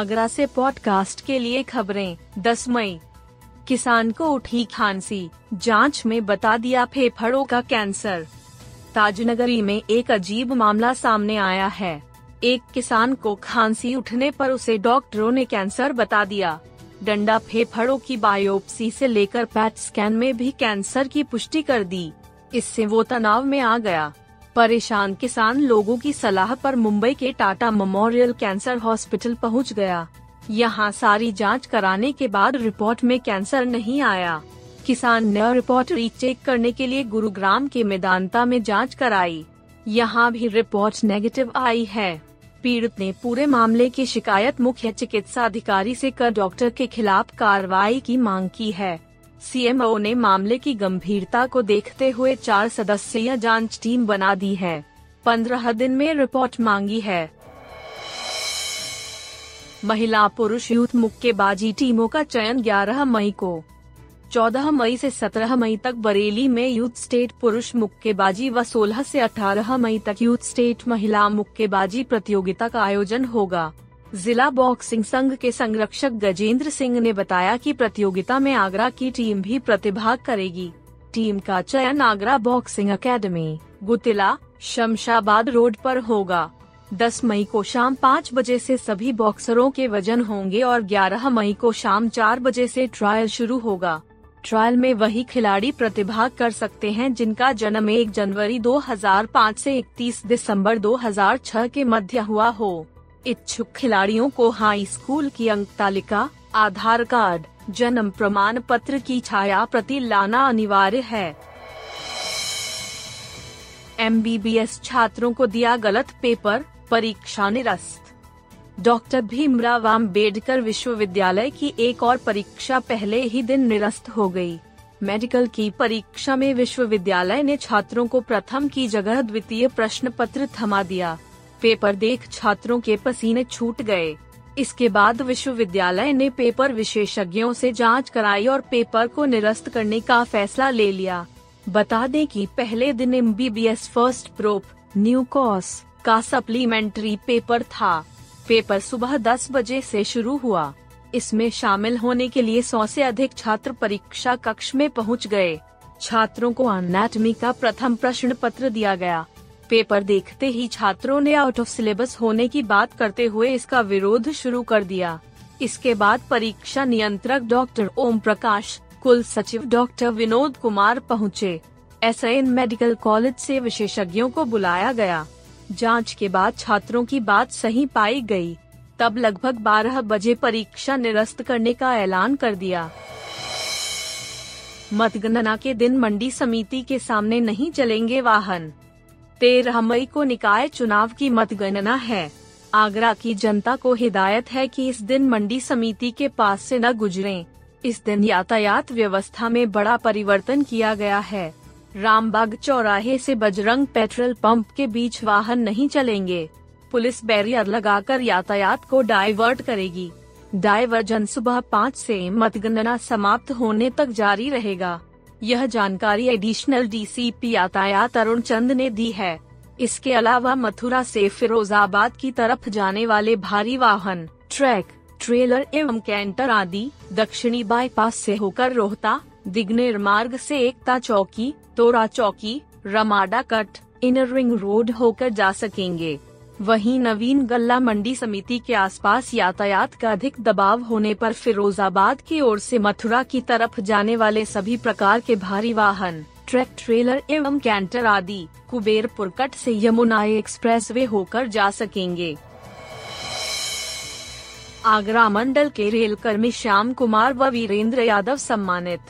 आगरा से पॉडकास्ट के लिए खबरें। 10 मई। किसान को उठी खांसी। जाँच में बता दिया फेफड़ों का कैंसर। ताजनगरी में एक अजीब मामला सामने आया है। एक किसान को खांसी उठने पर उसे डॉक्टरों ने कैंसर बता दिया। डंडा फेफड़ों की बायोप्सी से लेकर पैट स्कैन में भी कैंसर की पुष्टि कर दी। इससे वो तनाव में आ गया। परेशान किसान लोगों की सलाह पर मुंबई के टाटा मेमोरियल कैंसर हॉस्पिटल पहुँच गया। यहाँ सारी जाँच कराने के बाद रिपोर्ट में कैंसर नहीं आया। किसान ने रिपोर्ट रीचेक करने के लिए गुरुग्राम के मैदानता में जाँच कराई। यहाँ भी रिपोर्ट नेगेटिव आई है। पीड़ित ने पूरे मामले की शिकायत मुख्य चिकित्सा अधिकारी से कर डॉक्टर के खिलाफ कार्रवाई की मांग की है। सीएमओ ने मामले की गंभीरता को देखते हुए चार सदस्यीय जाँच टीम बना दी है। पंद्रह दिन में रिपोर्ट मांगी है। महिला पुरुष यूथ मुक्केबाजी टीमों का चयन 11 मई को। 14 मई से 17 मई तक बरेली में यूथ स्टेट पुरुष मुक्केबाजी व 16 से 18 मई तक यूथ स्टेट महिला मुक्केबाजी प्रतियोगिता का आयोजन होगा। जिला बॉक्सिंग संघ के संरक्षक गजेंद्र सिंह ने बताया कि प्रतियोगिता में आगरा की टीम भी प्रतिभाग करेगी। टीम का चयन Agra boxing academy Gutila, Shamshabad road पर होगा। 10 मई को शाम पाँच बजे से सभी बॉक्सरों के वज़न होंगे और 11 मई को शाम चार बजे से ट्रायल शुरू होगा। ट्रायल में वही खिलाड़ी प्रतिभाग कर सकते हैं जिनका जन्म 1 जनवरी 2005 से 31 दिसंबर 2006 के मध्य हुआ हो। इच्छुक खिलाड़ियों को हाई स्कूल की अंक तालिका आधार कार्ड, जन्म प्रमाण पत्र की छाया प्रति लाना अनिवार्य है। एमबीबीएस छात्रों को दिया गलत पेपर, परीक्षा निरस्त। डॉक्टर भीमराव आम्बेडकर विश्वविद्यालय की एक और परीक्षा पहले ही दिन निरस्त हो गई। मेडिकल की परीक्षा में विश्वविद्यालय ने छात्रों को प्रथम की जगह द्वितीय प्रश्न पत्र थमा दिया। पेपर देख छात्रों के पसीने छूट गए। इसके बाद विश्वविद्यालय ने पेपर विशेषज्ञों से जाँच कराई और पेपर को निरस्त करने का फैसला ले लिया। बता दें कि पहले दिन M B B S first prop new cos का सप्लीमेंट्री पेपर था। पेपर सुबह 10 बजे से शुरू हुआ। इसमें शामिल होने के लिए 100 से अधिक छात्र परीक्षा कक्ष में पहुँच गए। छात्रों को अनाटमी का प्रथम प्रश्न पत्र दिया गया। पेपर देखते ही छात्रों ने आउट ऑफ़ सिलेबस होने की बात करते हुए इसका विरोध शुरू कर दिया। इसके बाद परीक्षा नियंत्रक डॉक्टर ओम प्रकाश कुल सचिव डॉक्टर विनोद कुमार पहुँचे। एस मेडिकल कॉलेज से विशेषज्ञों को बुलाया गया। जाँच के बाद छात्रों की बात सही पाई गई। तब लगभग 12 बजे परीक्षा निरस्त करने का ऐलान कर दिया। मतगणना के दिन मंडी समिति के सामने नहीं चलेंगे वाहन। तेरह मई को निकाय चुनाव की मतगणना है। आगरा की जनता को हिदायत है कि इस दिन मंडी समिति के पास से न गुजरें। इस दिन यातायात व्यवस्था में बड़ा परिवर्तन किया गया है। रामबाग चौराहे से बजरंग पेट्रोल पंप के बीच वाहन नहीं चलेंगे। पुलिस बैरियर लगाकर यातायात को डाइवर्ट करेगी। डाइवर्जन सुबह पाँच से मतगणना समाप्त होने तक जारी रहेगा। यह जानकारी एडिशनल डीसीपी यातायात अरुण चंद ने दी है। इसके अलावा मथुरा से फिरोजाबाद की तरफ़ जाने वाले भारी वाहन, ट्रैक, ट्रेलर एवं कैंटर आदि, दक्षिणी बाईपास से होकर रोहता, दिग्नेर मार्ग से Ekta Chowki, Tora Chowki, Ramada cut, inner ring road होकर जा सकेंगे। वहीं नवीन गल्ला मंडी समिति के आसपास यातायात का अधिक दबाव होने पर फिरोजाबाद की ओर से मथुरा की तरफ़ जाने वाले सभी प्रकार के भारी वाहन, ट्रैक ट्रेलर एवं कैंटर आदि, कुबेरपुर कट से यमुना एक्सप्रेस वे होकर जा सकेंगे। आगरा मंडल के रेल कर्मी श्याम कुमार व वीरेंद्र यादव सम्मानित।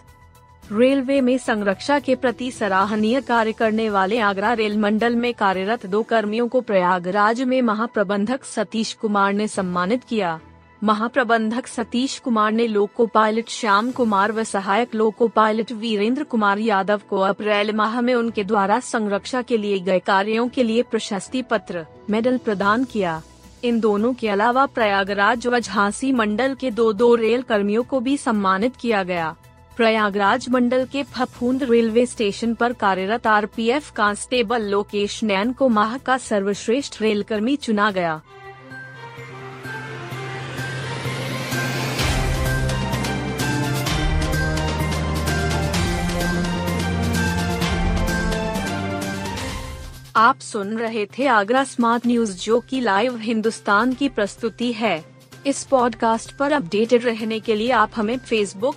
रेलवे में संरक्षा के प्रति सराहनीय कार्य करने वाले आगरा रेल मंडल में कार्यरत दो कर्मियों को प्रयागराज में महाप्रबंधक सतीश कुमार ने सम्मानित किया। महाप्रबंधक सतीश कुमार ने लोको पायलट श्याम कुमार व सहायक लोको पायलट वीरेंद्र कुमार यादव को अप्रैल माह में उनके द्वारा संरक्षा के लिए गए कार्यों के लिए प्रशस्ति पत्र, मेडल प्रदान किया। इन दोनों के अलावा प्रयागराज व झांसी मंडल के दो दो रेल कर्मियों को भी सम्मानित किया गया। प्रयागराज मंडल के फफूंद रेलवे स्टेशन पर कार्यरत आरपीएफ कांस्टेबल लोकेश नैन को माह का सर्वश्रेष्ठ रेल कर्मी चुना गया। आप सुन रहे थे आगरा स्मार्ट न्यूज़ जो की लाइव हिंदुस्तान की प्रस्तुति है। इस पॉडकास्ट पर अपडेटेड रहने के लिए आप हमें फेसबुक